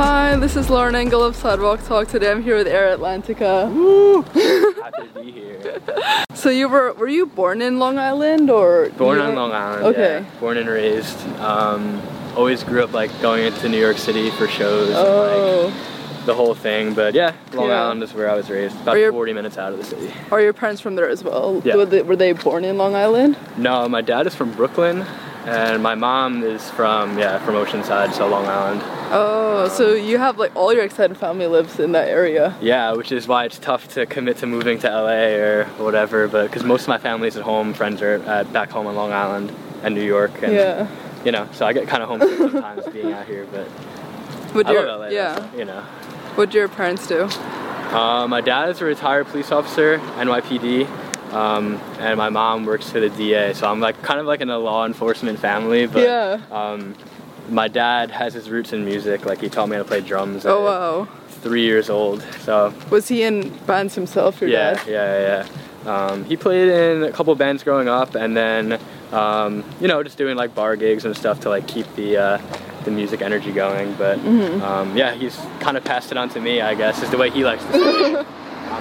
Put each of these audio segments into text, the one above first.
Hi, this is Lauren Engel of Sidewalk Talk. Today I'm here with Aire Atlantica. Woo! Happy to be here. So you were were you born in Long Island or Born on Long Island. Okay. Yeah. Born and raised. Um, always grew up like going into New York City for shows and Oh, like the whole thing. But yeah, Long Yeah. Island is where I was raised. About your- 40 minutes out of the city. are your parents from there as well? Yeah. Were they, were they born in Long Island? No, my dad is from Brooklyn, and my mom is from yeah from Oceanside, so Long Island. Oh, so you have like all your extended family lives in that area. Yeah, which is why it's tough to commit to moving to LA or whatever. But because most of my family's at home, friends are at, back home in Long Island and New York, and Yeah. you know, so I get kind of homesick sometimes being out here. But Would I your love LA. yeah? so, you know. What'd your parents do? Uh, my dad is a retired police officer, NYPD, um, and my mom works for the DA. So I'm like kind of like in a law enforcement family. But Yeah. um, my dad has his roots in music. Like he taught me how to play drums. Oh at wow. Three years old. So Was he in bands himself? Your yeah, dad? yeah, yeah. Um, he played in a couple bands growing up, and then um, you know just doing like bar gigs and stuff to like keep the uh, the music energy going. But Mm-hmm. um, yeah, he's kind of passed it on to me. I guess is the way he likes to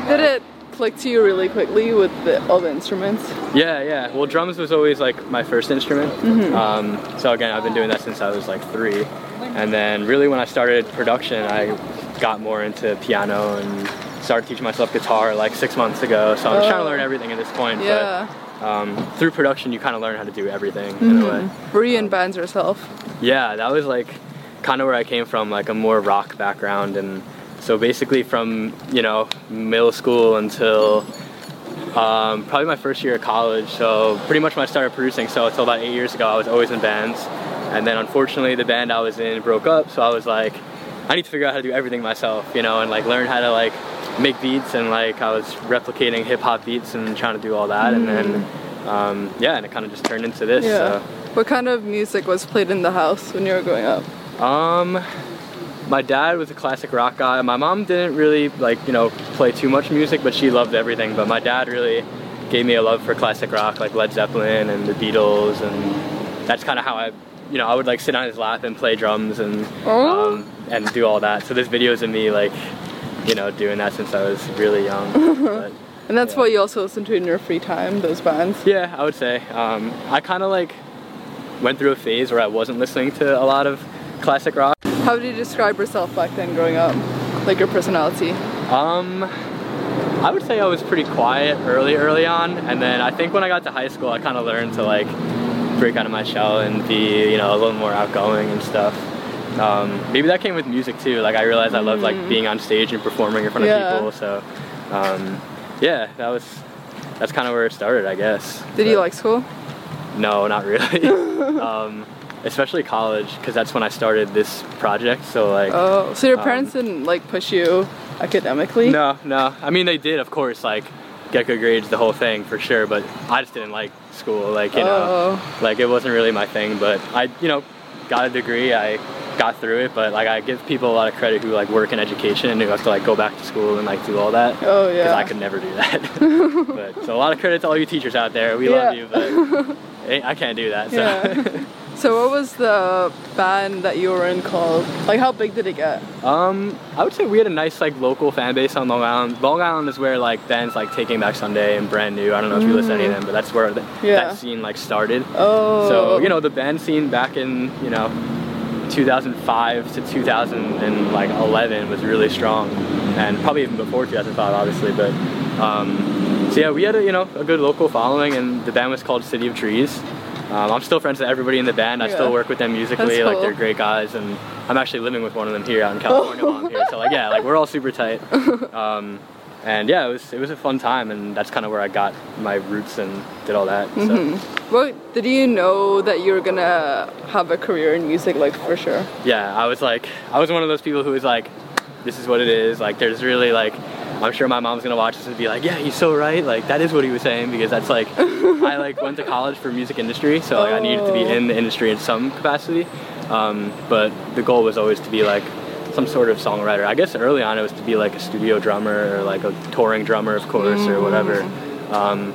Did it click to you really quickly with the, all the instruments? Yeah, yeah. Well, drums was always like my first instrument. Mm-hmm. Um, so again, I've been doing that since I was like three, and then really when I started production, I got more into piano and started teaching myself guitar like six months ago. So I'm just trying to Oh. learn everything at this point. Yeah. But um, through production, you kind of learn how to do everything in a way. Mhm. Were you in bands yourself? Yeah, that was like kind of where I came from, like a more rock background, and so basically from you know middle school until um, probably my first year of college. So pretty much when I started producing, so until about eight years ago, I was always in bands, and then unfortunately the band I was in broke up. So I was like, I need to figure out how to do everything myself, you know, and like learn how to like make beats and like I was replicating hip hop beats and trying to do all that, and then um, yeah, and it kind of just turned into this. Yeah. So. What kind of music was played in the house when you were growing up? Um, my dad was a classic rock guy. My mom didn't really like you know play too much music, but she loved everything. But my dad really gave me a love for classic rock, like Led Zeppelin and the Beatles, and that's kind of how I, you know, I would like sit on his lap and play drums and Oh. um, and do all that. So there's videos of me like, you know, doing that since I was really young. but, And that's Yeah. what you also listen to in your free time, those bands. yeah, I would say. Um, I kind of like went through a phase where I wasn't listening to a lot of classic rock. How would you describe yourself back then growing up? Like your personality? Um, I would say I was pretty quiet early, early on, and then I think when I got to high school, I kind of learned to like break out of my shell and be, you know, a little more outgoing and stuff. Um, maybe that came with music too. Like I realized I loved like being on stage and performing in front Mm. Yeah. of people. So, um, yeah, that was that's kind of where it started, I guess. Did you like school? No, not really. um, especially college, because that's when I started this project. So like. Oh, so your Um, parents didn't like push you academically? No, no. I mean, they did, of course, like get good grades, the whole thing for sure. But I just didn't like school, like you know, Oh. like it wasn't really my thing. But I, you know, got a degree. I got through it. But like I give people a lot of credit who like work in education and who have to like go back to school and like do all that. Oh, yeah. Because. I could never do that. but so a lot of credit to all you teachers out there. We Yeah. love you, but I can't do that. So. Yeah. So what was the band that you were in called? Like how big did it get? Um, I would say we had a nice like local fan base on Long Island. Long Island is where like bands like Taking Back Sunday and Brand New. I don't know if you listen to any of them, but that's where the, Yeah. that scene like started. Oh. So you know the band scene back in you know 2005 to 2011 was really strong, and probably even before 2005, obviously. But um, so yeah, we had a you know a good local following, and the band was called City of Trees. Um, I'm still friends with everybody in the band. I Yeah. still work with them musically. That's Like they're great guys, and I'm actually living with one of them here out in California while I'm here. So like yeah, like we're all super tight. Um, and yeah, it was it was a fun time, and that's kind of where I got my roots and did all that. So. Mm-hmm. Well, did you know that you were gonna have a career in music, like for sure? yeah, I was like, I was one of those people who was like, this is what it is. Like, there's really like I'm sure my mom's gonna watch this and be like, yeah, he's so right. Like that is what he was saying because that's like I like went to college for music industry, so like I needed to be Oh. in the industry in some capacity. Um, but the goal was always to be like some sort of songwriter. I guess early on it was to be like a studio drummer or like a touring drummer, of course, or whatever. Um,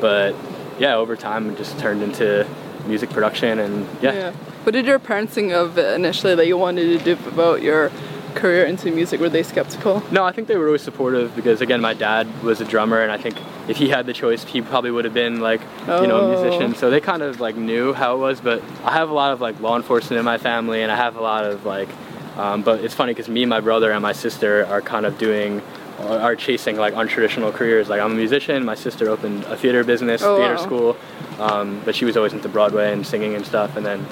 but yeah, over time it just turned into music production and yeah. What did your parents think of it initially that you wanted to devote your career into music? Were they skeptical? No, I think they were always supportive because again, my dad was a drummer, and I think if he had the choice, he probably would have been like you know a Oh. musician. So they kind of like knew how it was. But I have a lot of like law enforcement in my family, and I have a lot of like. Um, but it's funny because me, my brother, and my sister are kind of doing. Are chasing like untraditional careers. Like I'm a musician. My sister opened a theater business, Oh, theater wow. school, um, but she was always into Broadway and singing and stuff. And then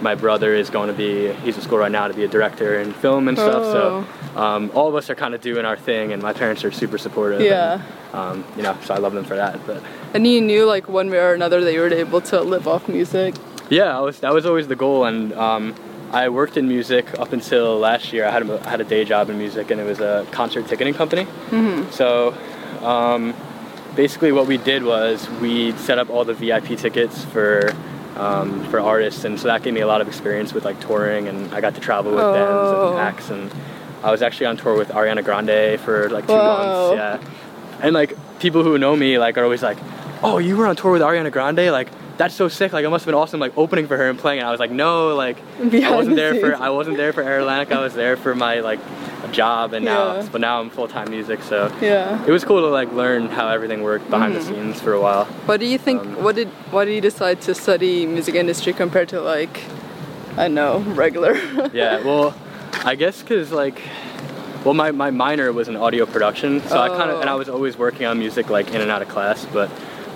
my brother is going to be he's in school right now to be a director in film and stuff. Oh. So um, all of us are kind of doing our thing, and my parents are super supportive. Yeah. And, um, you know, so I love them for that. But And you knew like one way or another that you were able to live off music. yeah, I was, that was always the goal, and um, I worked in music up until last year. I had a, I had a day job in music, and it was a concert ticketing company. Mm-hmm. So. Um, basically, what we did was we set up all the VIP tickets for um, for artists, and so that gave me a lot of experience with like touring, and I got to travel with bands Oh. and acts, and I was actually on tour with Ariana Grande for like two Whoa. months. Yeah, and like people who know me like are always like, "Oh, you were on tour with Ariana Grande? Like that's so sick! Like it must have been awesome, like opening for her and playing." And I was like, "No, like I wasn't the there for. I wasn't there for Atlantic. I was there for my like job, and now Yeah. but now I'm full time music, so." Yeah. It was cool to like learn how everything worked behind Mm-hmm. the scenes for a while. What do you think? Um, what did? Why did you decide to study music industry compared to like, I don't know, regular? Yeah, well, I guess because like, well, my, my minor was in audio production, so I kind of and I Oh. was always working on music like in and out of class, but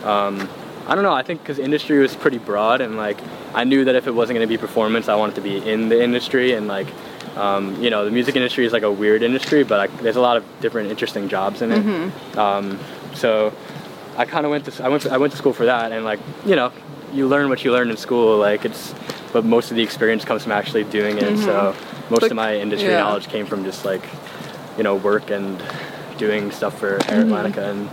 um, I don't know. I think because industry was pretty broad, and like I knew that if it wasn't going to be performance, I wanted to be in the industry, and like. Um, you know, the music industry is like a weird industry, but like, there's a lot of different interesting jobs in it. Um, so I kind of went to I went to, I went to school for that, and like you know, you learn what you learn in school. Like it's, but most of the experience comes from actually doing it. So most Like, of my industry yeah. knowledge came from just like, you know, work and doing stuff for Mm-hmm. Atlantica and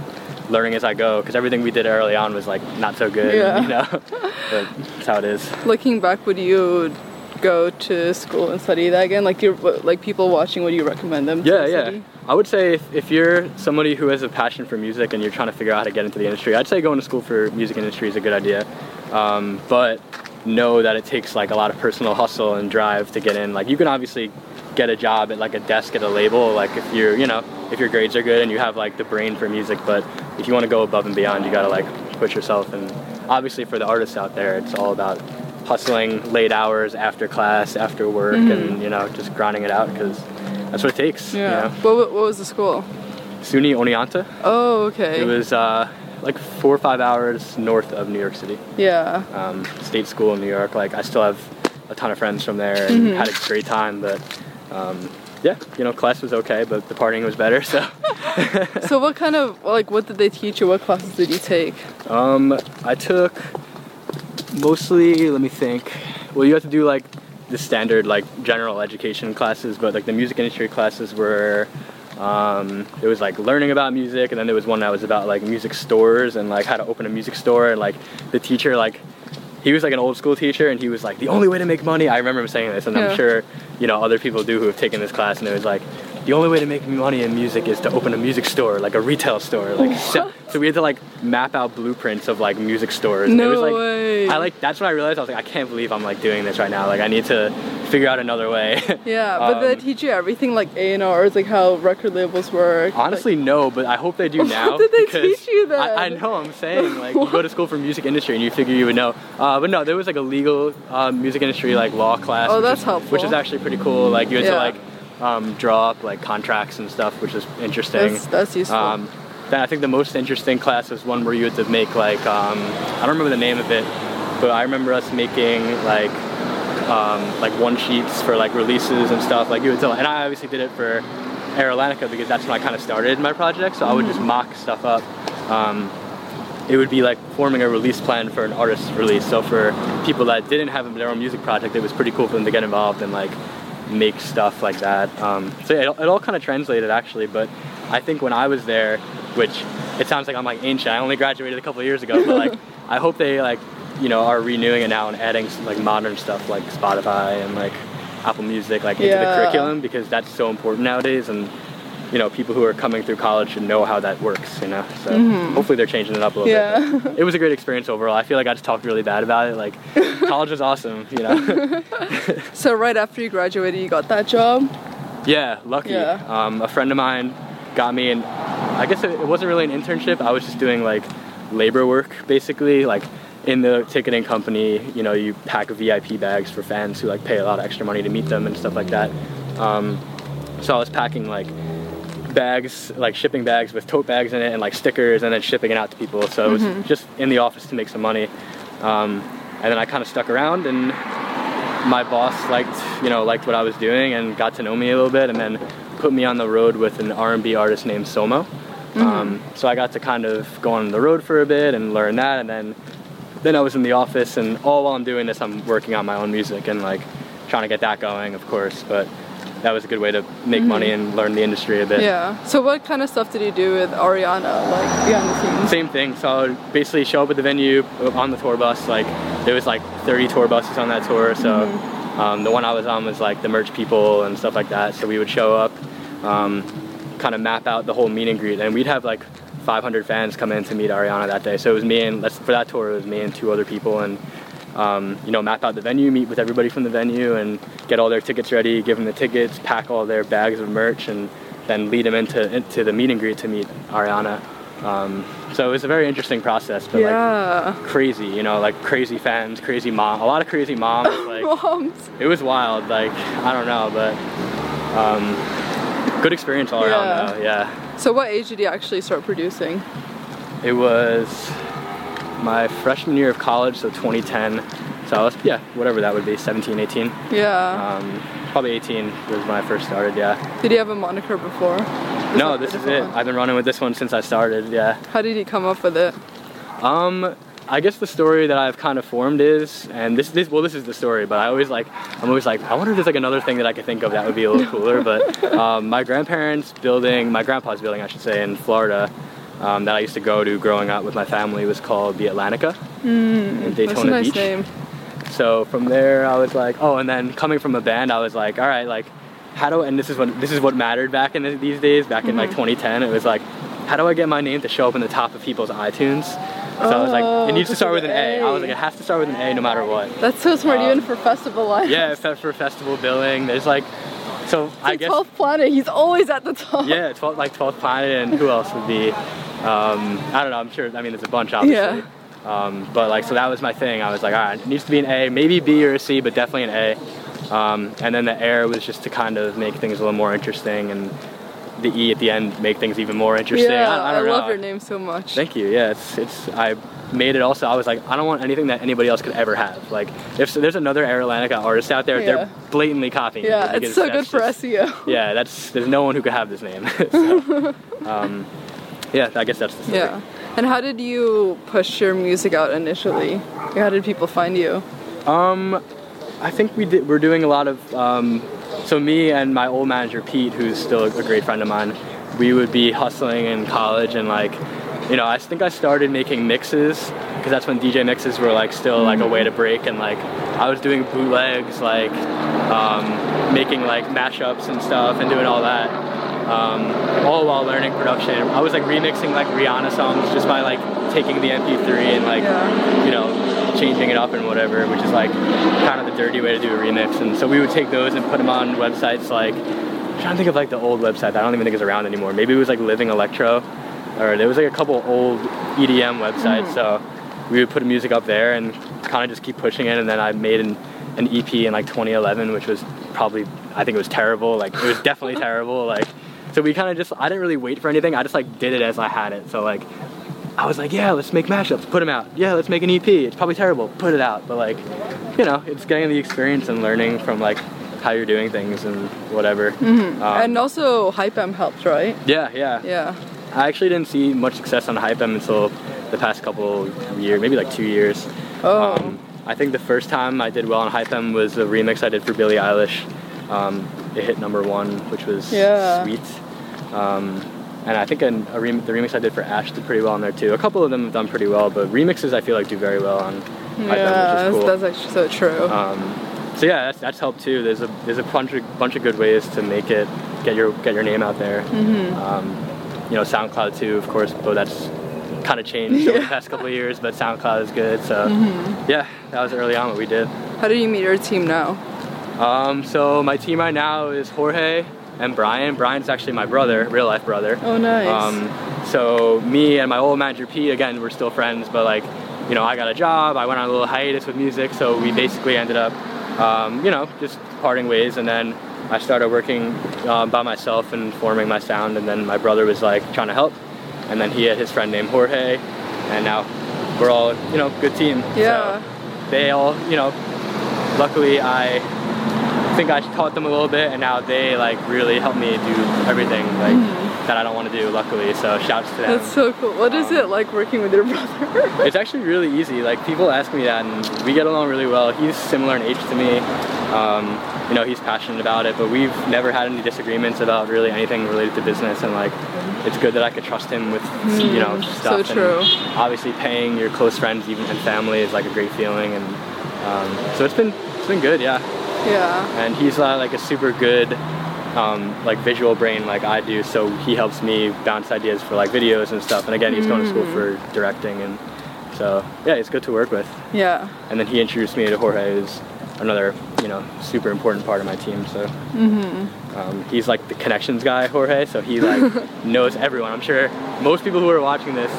learning as I go. Because everything we did early on was like not so good. Yeah. You know, but that's how it is. Looking back, would you go to school and study that again? Like you, like people watching, would you recommend them? Yeah, to yeah. study? I would say if, if you're somebody who has a passion for music and you're trying to figure out how to get into the industry, I'd say going to school for music industry is a good idea. Um, but know that it takes like a lot of personal hustle and drive to get in. Like you can obviously get a job at like a desk at a label, like if you're, you know, if your grades are good and you have like the brain for music. But if you want to go above and beyond, you gotta like push yourself. And obviously for the artists out there, it's all about hustling late hours after class, after work, and you know just grinding it out because that's what it takes. Yeah. You know? What, what what was the school? SUNY Oneonta. Oh, okay. It was uh, like four or five hours north of New York City. yeah. Um, state school in New York. Like I still have a ton of friends from there and Mm-hmm. had a great time. But um, yeah, you know, class was okay, but the partying was better. So So what kind of like what did they teach you? What classes did you take? um, I took mostly. Let me think. Well, you have to do like the standard like general education classes, but like the music industry classes were. Um, it was like learning about music, and then there was one that was about like music stores and like how to open a music store. And like the teacher, like he was like an old school teacher, and he was like the only way to make money. I remember him saying this, and Yeah. I'm sure you know other people do who have taken this class, and it was like the only way to make money in music is to open a music store, like a retail store. Like so, so we had to like map out blueprints of like music stores. and it No was like way. I like that's when I realized I was like I can't believe I'm like doing this right now. Like I need to figure out another way. Yeah, but they Um, teach you everything like A and R's, like how record labels work. Honestly, no, but I hope they do now. did they teach you that? I, I know. I'm saying like you go to school for music industry and you figure you would know. Uh, but no, there was like a legal uh, music industry like law class. Oh, that's is- helpful. Which is actually pretty cool. Like you had to like um, draw up like contracts and stuff, which is interesting. That's, that's useful. Um, then I think the most interesting class was one where you had to make like um, I don't remember the name of it, but I remember us making like um, like one sheets for like releases and stuff. Like you would tell, and I obviously did it for Aire Atlantica because that's when I kind of started my project. So I would just mock stuff up. Um, it would be like forming a release plan for an artist's release. So for people that didn't have their own music project, it was pretty cool for them to get involved and like make stuff like that. Um, so yeah, it, it all kind of translated actually, but I think when I was there, which it sounds like I'm like ancient. I only graduated a couple years ago, but like I hope they like you know are renewing it now and adding like modern stuff like Spotify and like Apple Music like into Yeah. the curriculum because that's so important nowadays and you know people who are coming through college should know how that works you know so hopefully they're changing it up a little Mm-hmm. Yeah. bit it was a great experience overall i feel like i just talked really bad about it like college was awesome you know. So right after you graduated, you got that job. yeah lucky. Yeah. Um, a friend of mine got me and i guess it, it wasn't really an internship i was just doing like labor work basically. Like in the ticketing company you know you pack vip bags for fans who like pay a lot of extra money to meet them and stuff like that. Um, so i was packing like bags like shipping bags with tote bags in it and like stickers and then shipping it out to people. So it was just in the office to make some money. Um, and then i kind of stuck around and my boss liked you know liked what i was doing and got to know me a little bit and then put me on the road with an r&b artist named somo um, so i got to kind of go on the road for a bit and learn that and then then i was in the office and all while i'm doing this i'm working on my own music and like trying to get that going of course but that was a good way to make money and learn the industry a bit Yeah. So what kind of stuff did you do with Ariana, like behind the scenes? Same thing. So I would basically show up at the venue uh, on the tour bus. Like there was like 30 tour buses on that tour. So um, the one I was on was like the merch people and stuff like that. So we would show up, um, kind of map out the whole meet and greet, and we'd have like 500 fans come in to meet Ariana that day. So it was me and let's for that tour it was me and two other people and. Um, you know, map out the venue, meet with everybody from the venue, and get all their tickets ready. Give them the tickets, pack all their bags of merch, and then lead them into into the meet and greet to meet Ariana. Um, so it was a very interesting process, but like Yeah. crazy, you know, like crazy fans, crazy mom, a lot of crazy moms. Like Moms. it was wild. Like I don't know, but um, good experience all Yeah. around. Though. Yeah, So what age did you actually start producing? it was my freshman year of college, so 2010. So I was yeah, whatever that would be, 17, 18. Yeah. Um, probably 18 was when I first started. Yeah. did you have a moniker before? no, this is it. one? I've been running with this one since I started. Yeah. How did you come up with it? Um, I guess the story that I've kind of formed is, and this, this, well, this is the story, but I always like, I'm always like, I wonder if there's like another thing that I could think of that would be a little cooler. But um, my grandparents' building, my grandpa's building, I should say, in Florida, um, that I used to go to growing up with my family was called the Atlantica in That's Daytona a nice Beach. name. So from there, I was like, oh, and then coming from a band, I was like, all right, like, how do? And this is what this is what mattered back in the, these days. Back in like Mm-hmm. 2010, it was like, how do I get my name to show up in the top of people's iTunes? So I was like, Oh, it needs to start with an the A. I was like, it has to start with an A no matter what. That's so smart, Um, even for festival life. Yeah, for festival billing, there's like, so I guess 12th planet, he's always at the top. yeah, 12, like 12th Planet, and who else would be? Um, I don't know. I'm sure. I mean, there's a bunch, obviously. Um, but like, so that was my thing. I was like, all right, it needs to be an A, maybe B or a C, but definitely an A. Um, and then the air was just to kind of make things a little more interesting, and the E at the end make things even more interesting. Yeah, I, I know. love your name so much. Thank you. Yeah, it's it's I made it also. I was like, I don't want anything that anybody else could ever have. Like, if there's another Aire Atlantica artist out there, Yeah. they're blatantly copying. yeah, it's so good for just- SEO. yeah, that's there's no one who could have this name. so, um, yeah, I guess that's the story. Yeah. And how did you push your music out initially? How did people find you? Um, I think we did. We're doing a lot of. Um, so me and my old manager Pete, who's still a great friend of mine, we would be hustling in college and like, you know, I think I started making mixes because that's when DJ mixes were like still like a way to break and like I was doing bootlegs like um, making like mashups and stuff and doing all that. Um, all while learning production. I was like remixing like Rihanna songs just by like taking the MP3 and like Yeah. you know, changing it up and whatever, which is like kind of the dirty way to do a remix. And so we would take those and put them on websites like, I'm trying to think of like the old website that I don't even think is around anymore. Maybe it was like Living Electro, or there was like a couple old EDM websites. So we would put music up there and kind of just keep pushing it. And then I made an, an EP in like 2011, which was probably, I think it was terrible. Like it was definitely terrible. Like, so we kind of just, I didn't really wait for anything. I just like did it as I had it. So like, I was like, yeah, let's make mashups, put them out. Yeah, let's make an EP. It's probably terrible, put it out. But like, you know, it's getting the experience and learning from like how you're doing things and whatever. Um, and also Hypem helped, right? yeah, yeah, Yeah. I actually didn't see much success on Hypem until the past couple years, maybe like two years. Oh. Um, I think the first time I did well on Hypem was a remix I did for Billie Eilish. Um, it hit number one, which was Yeah. sweet. Um, and I think an, rem- the remix I did for Ash did pretty well on there too. A couple of them have done pretty well, but remixes I feel like do very well on Yeah, iPhone, which that's, is cool. that's actually so true. Um, so yeah, that's, that's helped too. There's a there's a bunch of bunch of good ways to make it get your get your name out there. Mm-hmm. Um, you know, SoundCloud too, of course, but that's kind of changed over the past couple of years. But SoundCloud is good. So Mm-hmm. yeah, that was early on what we did. How do you meet your team now? Um, so my team right now is Jorge and Brian. Brian's actually my brother, real life brother. Oh, nice. Um, so me and my old manager P, again, we're still friends, but like, you know, I got a job. I went on a little hiatus with music, so we basically ended up, um, you know, just parting ways. And then I started working uh, by myself and forming my sound. And then my brother was like trying to help, and then he had his friend named Jorge, and now we're all, you know, good team. Yeah. So they all, you know, luckily I think I taught them a little bit, and now they like really help me do everything like that I don't want to do. Luckily, so shouts to them. Mm-hmm. That's so cool. What is Um, it like working with your brother? It's actually really easy. Like people ask me that, and we get along really well. He's similar in age to me. Um, you know, he's passionate about it, but we've never had any disagreements about really anything related to business. And like, it's good that I could trust him with you know Mm, so stuff. true. And obviously, paying your close friends, even and family, is like a great feeling. And um, so it's been it's been good, yeah. Yeah. And he's uh, like a super good. Um, like visual brain like I do so he helps me bounce ideas for like videos and stuff and again he's going to school for directing and so yeah it's good to work with Yeah. and then he introduced me to Jorge, who's another you know super important part of my team. So um, he's like the connections guy, Jorge. So he like knows everyone. I'm sure most people who are watching this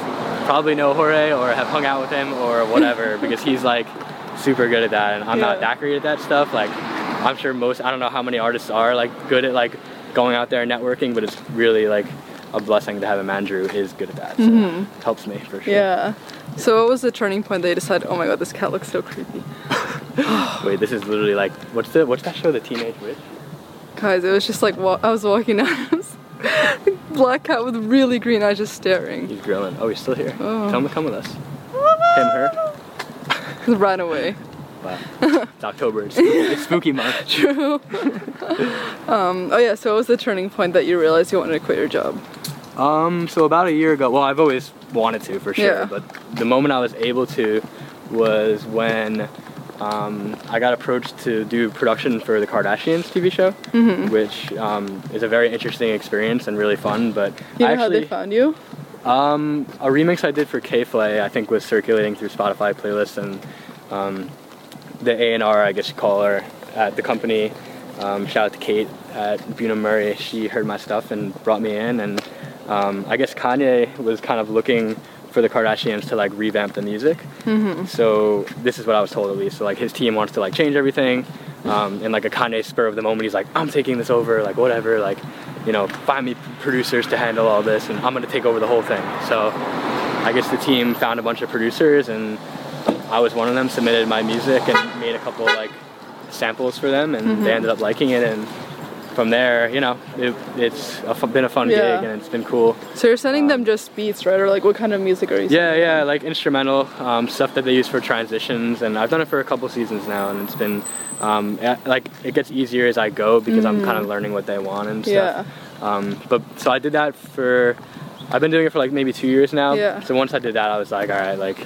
probably know Jorge or have hung out with him or whatever because he's like super good at that, and I'm Yeah. not that great at that stuff. Like I'm sure most I don't know how many artists are like good at like going out there and networking, but it's really like a blessing to have a manager who is good at that. So mm-hmm. it helps me for sure. Yeah. So what was the turning point they decided, oh my god, this cat looks so creepy? Wait, this is literally like what's the what's that show? The Teenage Witch. Guys, it was just like wa- I was walking down. Black cat with really green eyes just staring. He's grilling. Oh, he's still here. Oh. Tell him to come with us. Him, her. Ran away. Wow. it's October. It's spooky, it's spooky month. True. um, oh yeah, so what was the turning point that you realized you wanted to quit your job? Um, so about a year ago, well, I've always wanted to for sure, Yeah. but the moment I was able to was when um, I got approached to do production for the Kardashians TV show, Mm-hmm. which um, is a very interesting experience and really fun. But You know I how they found you? Um, a remix I did for K-Flay, I think, was circulating through Spotify playlists, and um, the A&R, I guess you call her, at the company. Um, shout out to Kate at Bunim/Murray. She heard my stuff and brought me in, and um, I guess Kanye was kind of looking for the Kardashians to like revamp the music. So this is what I was told at least. So like his team wants to like change everything, um, and like a Kanye spur of the moment, he's like, I'm taking this over, like whatever, like you know, find me producers to handle all this, and I'm gonna take over the whole thing. So I guess the team found a bunch of producers, and I was one of them. Submitted my music and made a couple like samples for them, and they ended up liking it, and from there, you know, it, it's a been a fun Yeah. gig, and it's been cool. So you're sending them just beats, right? Or like what kind of music are you Yeah, sending yeah, them? like instrumental um, stuff that they use for transitions, and I've done it for a couple seasons now, and it's been um, like it gets easier as I go because I'm kind of learning what they want and stuff. Yeah. Um, but so I did that for, I've been doing it for like maybe two years now. Yeah. So once I did that, I was like, all right, like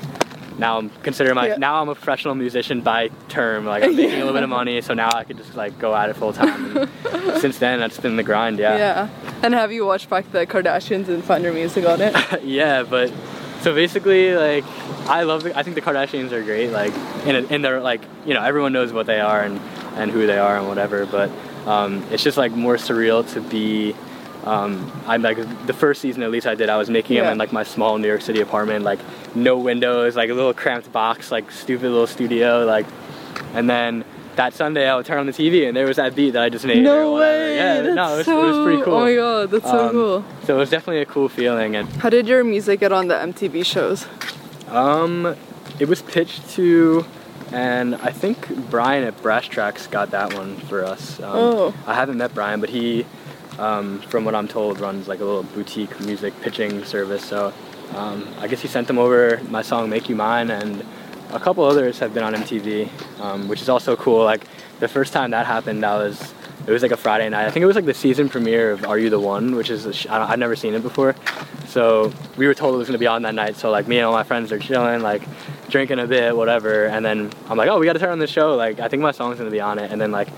now I'm considering my Yeah. now I'm a professional musician by term. Like I'm making a little bit of money, so now I could just like go at it full time. Since then, that's been the grind. Yeah. Yeah. And have you watched back the Kardashians and found your music on it? yeah, but so basically, like, I love. The, I think the Kardashians are great. Like, in a, in their like, you know, everyone knows what they are and and who they are and whatever. But um, it's just like more surreal to be. Um, I'm like the first season at least I did. I was making them in like my small New York City apartment, like no windows, like a little cramped box, like stupid little studio, like. And then that Sunday I would turn on the TV and there was that beat that I just made. no way. Yeah, That's no, it was, so, it was pretty cool. Oh my god, that's so Um, cool. So it was definitely a cool feeling and. How did your music get on the MTV shows? Um, it was pitched to, and I think Brian at Brass Tracks got that one for us. Um, Oh. I haven't met Brian, but he, um, from what I'm told, runs like a little boutique music pitching service. So um, I guess he sent them over my song "Make You Mine," and a couple others have been on MTV, um, which is also cool. Like the first time that happened, I was it was like a Friday night. I think it was like the season premiere of Are You the One, which is sh- I I'd never seen it before. So we were told it was gonna be on that night. So like me and all my friends are chilling, like drinking a bit, whatever. And then I'm like, oh, we got to turn on the show. Like I think my song's gonna be on it. And then like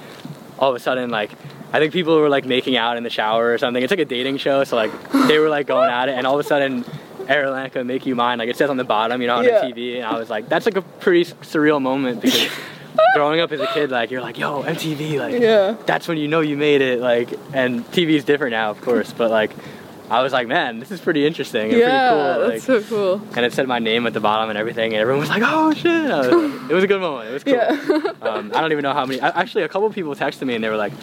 all of a sudden like I think people were like making out in the shower or something. It's like a dating show, so like they were like going at it, and all of a sudden, Aire Atlantica make you mine. Like it says on the bottom, you know, on Yeah. the TV, and I was like, that's like a pretty surreal moment because growing up as a kid, like you're like, yo, MTV, like Yeah. that's when you know you made it. Like, and TV is different now, of course, but like. I was like, man, this is pretty interesting and Yeah, pretty cool. that's so cool. and it said my name at the bottom and everything, and everyone was like, "Oh shit!" Was like- it was a good moment. It was cool. Yeah. um, I don't even know how many. I- Actually, a couple people texted me and they were like,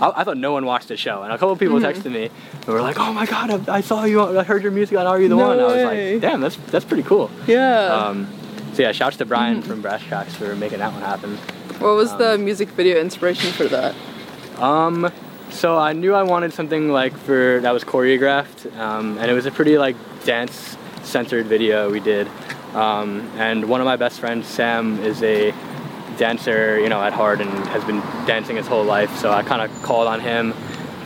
I, I thought no one watched the show, and a couple people Mm-hmm. texted me and were like, "Oh my god, I, I saw you. I heard your music on Are You the No One?" I was way. like, "Damn, that's that's pretty cool." Yeah. Um, so yeah, shouts to Brian Mm-hmm. from Brass Tracks for making that one happen. what was the um, music video inspiration for that? Um, so I knew I wanted something like for that was choreographed, um, and it was a pretty like dance centered video we did. Um, and one of my best friends, Sam, is a dancer, you know, at heart and has been dancing his whole life. So I kind of called on him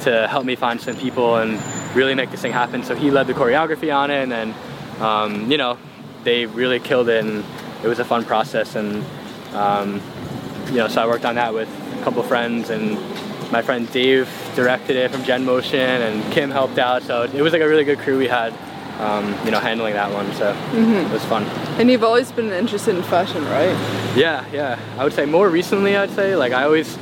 to help me find some people and really make this thing happen. So he led the choreography on it, and then, um, you know, they really killed it, and it was a fun process. And um, you know, so I worked on that with a couple friends, and my friend Dave directed it from Gen Motion, and Kim helped out. So it was like a really good crew we had, um, you know, handling that one. So it was fun. And you've always been interested in fashion, right? Yeah, yeah. I would say more recently, I'd say like I always,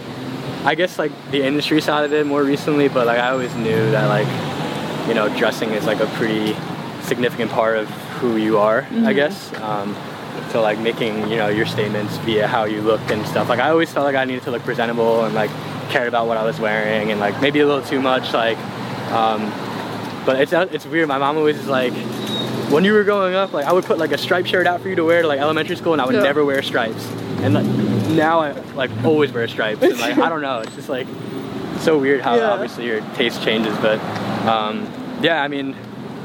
I guess like the industry side of it more recently, but like I always knew that like, you know, dressing is like a pretty significant part of who you are, I guess. Um, so like making you know your statements via how you look and stuff. Like I always felt like I needed to look presentable and like cared about what I was wearing and like maybe a little too much like. Um, but it's it's weird. My mom always is like, when you were growing up, like I would put like a striped shirt out for you to wear to like elementary school, and I would Yeah. never wear stripes. And like now I like always wear stripes. And like I don't know, it's just like so weird how Yeah. obviously your taste changes. But um, yeah, I mean,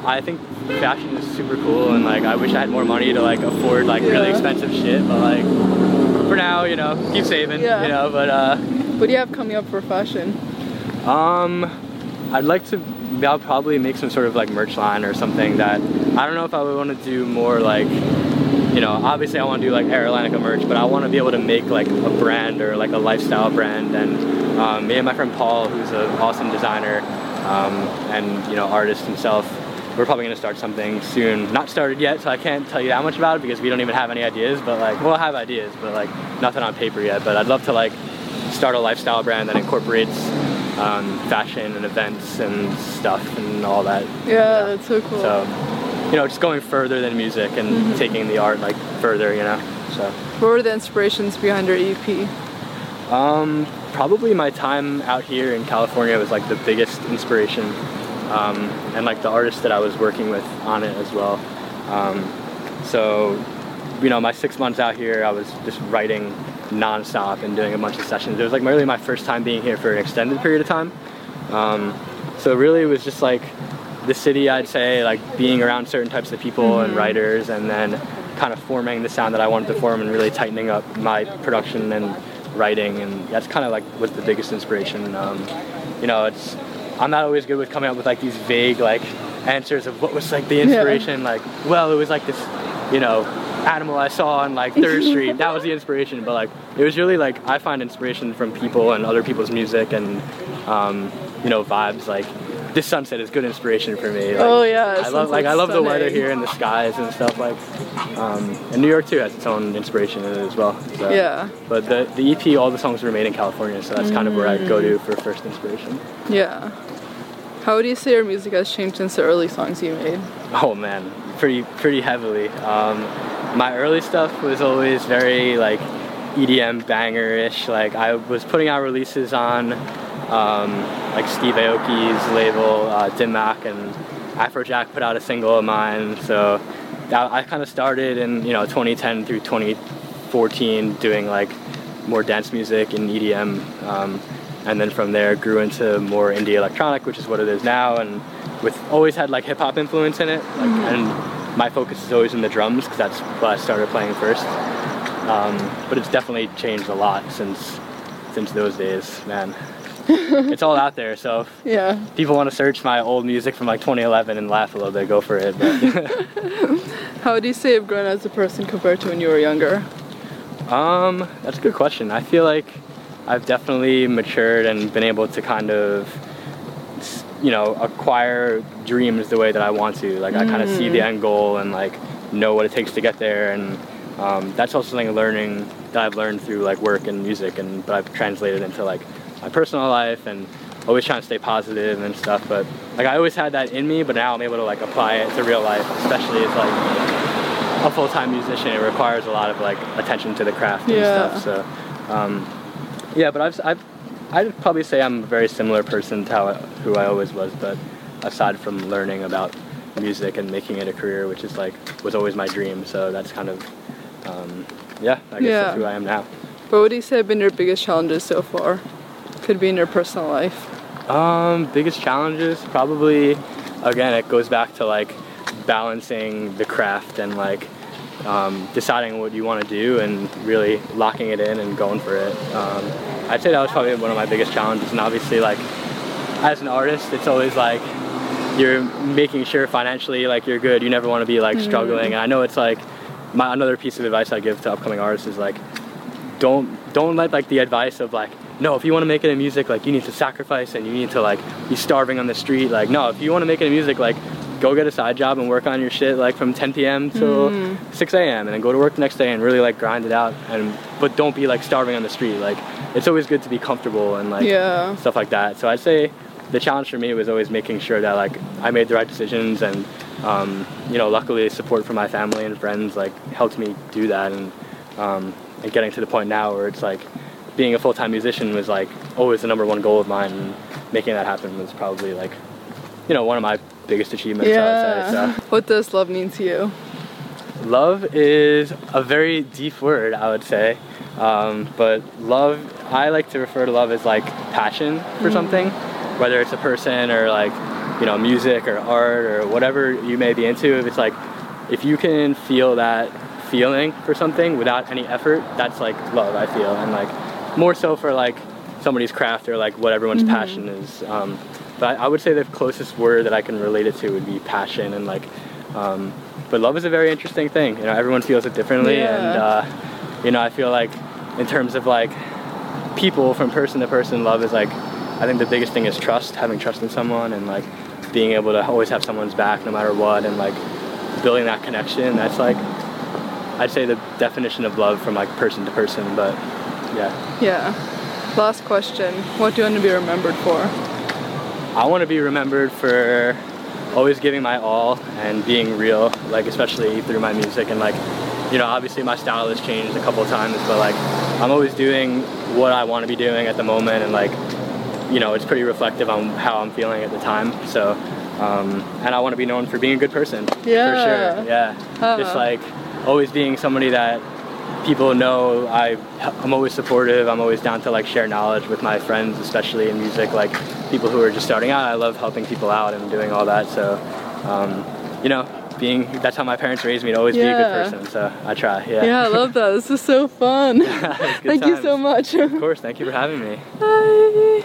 I think fashion is super cool, and like I wish I had more money to like afford like really expensive shit. But like for now, you know, keep saving. Yeah. You know, but uh. What do you have coming up for fashion? Um, I'd like to. I'll probably make some sort of like merch line or something that I don't know if I would want to do more like, you know, obviously I want to do like Aire Atlantica merch, but I want to be able to make like a brand or like a lifestyle brand. And um, me and my friend Paul, who's an awesome designer um, and you know artist himself, we're probably gonna start something soon. Not started yet, so I can't tell you that much about it because we don't even have any ideas. But like, we'll have ideas, but like nothing on paper yet. But I'd love to like start a lifestyle brand that incorporates um, fashion and events and stuff and all that. Yeah, that's so cool. So, you know, just going further than music and Mm-hmm. taking the art like further, you know. So, what were the inspirations behind your EP? um, probably my time out here in California was like the biggest inspiration, um, and like the artists that I was working with on it as well. Um, so, you know, my six months out here, I was just writing nonstop and doing a bunch of sessions. It was like really my first time being here for an extended period of time. Um, so really, it was just like the city, I'd say, like being around certain types of people and writers, and then kind of forming the sound that I wanted to form and really tightening up my production and writing, and that's kind of like was the biggest inspiration. Um, you know, it's I'm not always good with coming up with like these vague like answers of what was like the inspiration. Like, well, it was like this, you know, animal I saw on like Third Street. That was the inspiration. But like, it was really like I find inspiration from people and other people's music and um, you know vibes. Like, this sunset is good inspiration for me. Like, Oh, yeah, I love like I love the weather here and the skies and stuff like. Um, and New York too has its own inspiration in it as well. So. Yeah. But the, the EP, all the songs were made in California, so that's kind of where I go Mm. to for first inspiration. Yeah. How would you say your music has changed since the early songs you made? Oh man, pretty pretty heavily. Um, my early stuff was always very like EDM banger-ish. Like I was putting out releases on um, like Steve Aoki's label, uh, Dim Mak, and Afrojack put out a single of mine. So that, I kind of started in you know 2010 through 2014 doing like more dance music and EDM. Um, and then from there grew into more indie electronic, which is what it is now, and with always had like hip hop influence in it. Like, And my focus is always in the drums because that's what I started playing first. Um, but it's definitely changed a lot since since those days, man. it's all out there. So Yeah. people want to search my old music from like 2011 and laugh a little bit, go for it. How would you say you've grown as a person compared to when you were younger? Um, that's a good question. I feel like I've definitely matured and been able to kind of, you know, acquire dreams the way that I want to. Like I kind of see the end goal and like know what it takes to get there, and um, that's also something learning that I've learned through like work and music, and but I've translated into like my personal life and always trying to stay positive and stuff. But like I always had that in me, but now I'm able to like apply it to real life, especially as like a full-time musician it requires a lot of like attention to the craft and Yeah. stuff so um, yeah but I've, I've i'd probably say i'm a very similar person to how who i always was but aside from learning about music and making it a career which is like was always my dream so that's kind of um, yeah i guess Yeah. that's who i am now But What do you say have been your biggest challenges so far? Could be in your personal life. Um, biggest challenges probably again it goes back to like balancing the craft and like um, deciding what you want to do and really locking it in and going for it. Um, I'd say that was probably one of my biggest challenges and obviously like as an artist it's always like you're making sure financially like you're good. You never want to be like struggling. And I know it's like my another piece of advice I give to upcoming artists is like don't don't let like the advice of like no if you want to make it in music like you need to sacrifice and you need to like be starving on the street like no if you want to make it in music like go get a side job and work on your shit like from 10 p.m. till 6 a.m. and then go to work the next day and really like grind it out and but don't be like starving on the street like it's always good to be comfortable and like Yeah. stuff like that so I'd say the challenge for me was always making sure that like I made the right decisions and um, you know luckily support from my family and friends like helped me do that and um, and getting to the point now where it's like being a full-time musician was like always the number one goal of mine and making that happen was probably like you know one of my biggest achievements say so. What does love mean to you? Love is a very deep word, I would say. Um, but love, I like to refer to love as like passion for something, whether it's a person or like, you know, music or art or whatever you may be into. If it's like, if you can feel that feeling for something without any effort, that's like love, I feel. And like more so for like somebody's craft or like what everyone's passion is. Um, but I, would say the closest word that I can relate it to would be passion and like, um, but love is a very interesting thing. You know, everyone feels it differently, Yeah. and uh, you know, I feel like in terms of like people from person to person, love is like I think the biggest thing is trust, having trust in someone, and like being able to always have someone's back no matter what, and like building that connection. That's like I'd say the definition of love from like person to person. But yeah, Yeah. Last question. What do you want to be remembered for? I want to be remembered for always giving my all and being real, like especially through my music and like, you know, obviously my style has changed a couple of times, but like I'm always doing what I want to be doing at the moment and like, you know, it's pretty reflective on how I'm feeling at the time. So, um, and I want to be known for being a good person. Yeah. For sure. Yeah. Just Uh-huh. like always being somebody that people know I I'm always supportive. I'm always down to like share knowledge with my friends, especially in music. Like people who are just starting out, I love helping people out and doing all that. So, um, you know, being that's how my parents raised me to always be a good person. So I try. Yeah. Yeah, I love that. This is so fun. Thank you so much. Of course. Thank you for having me. Bye.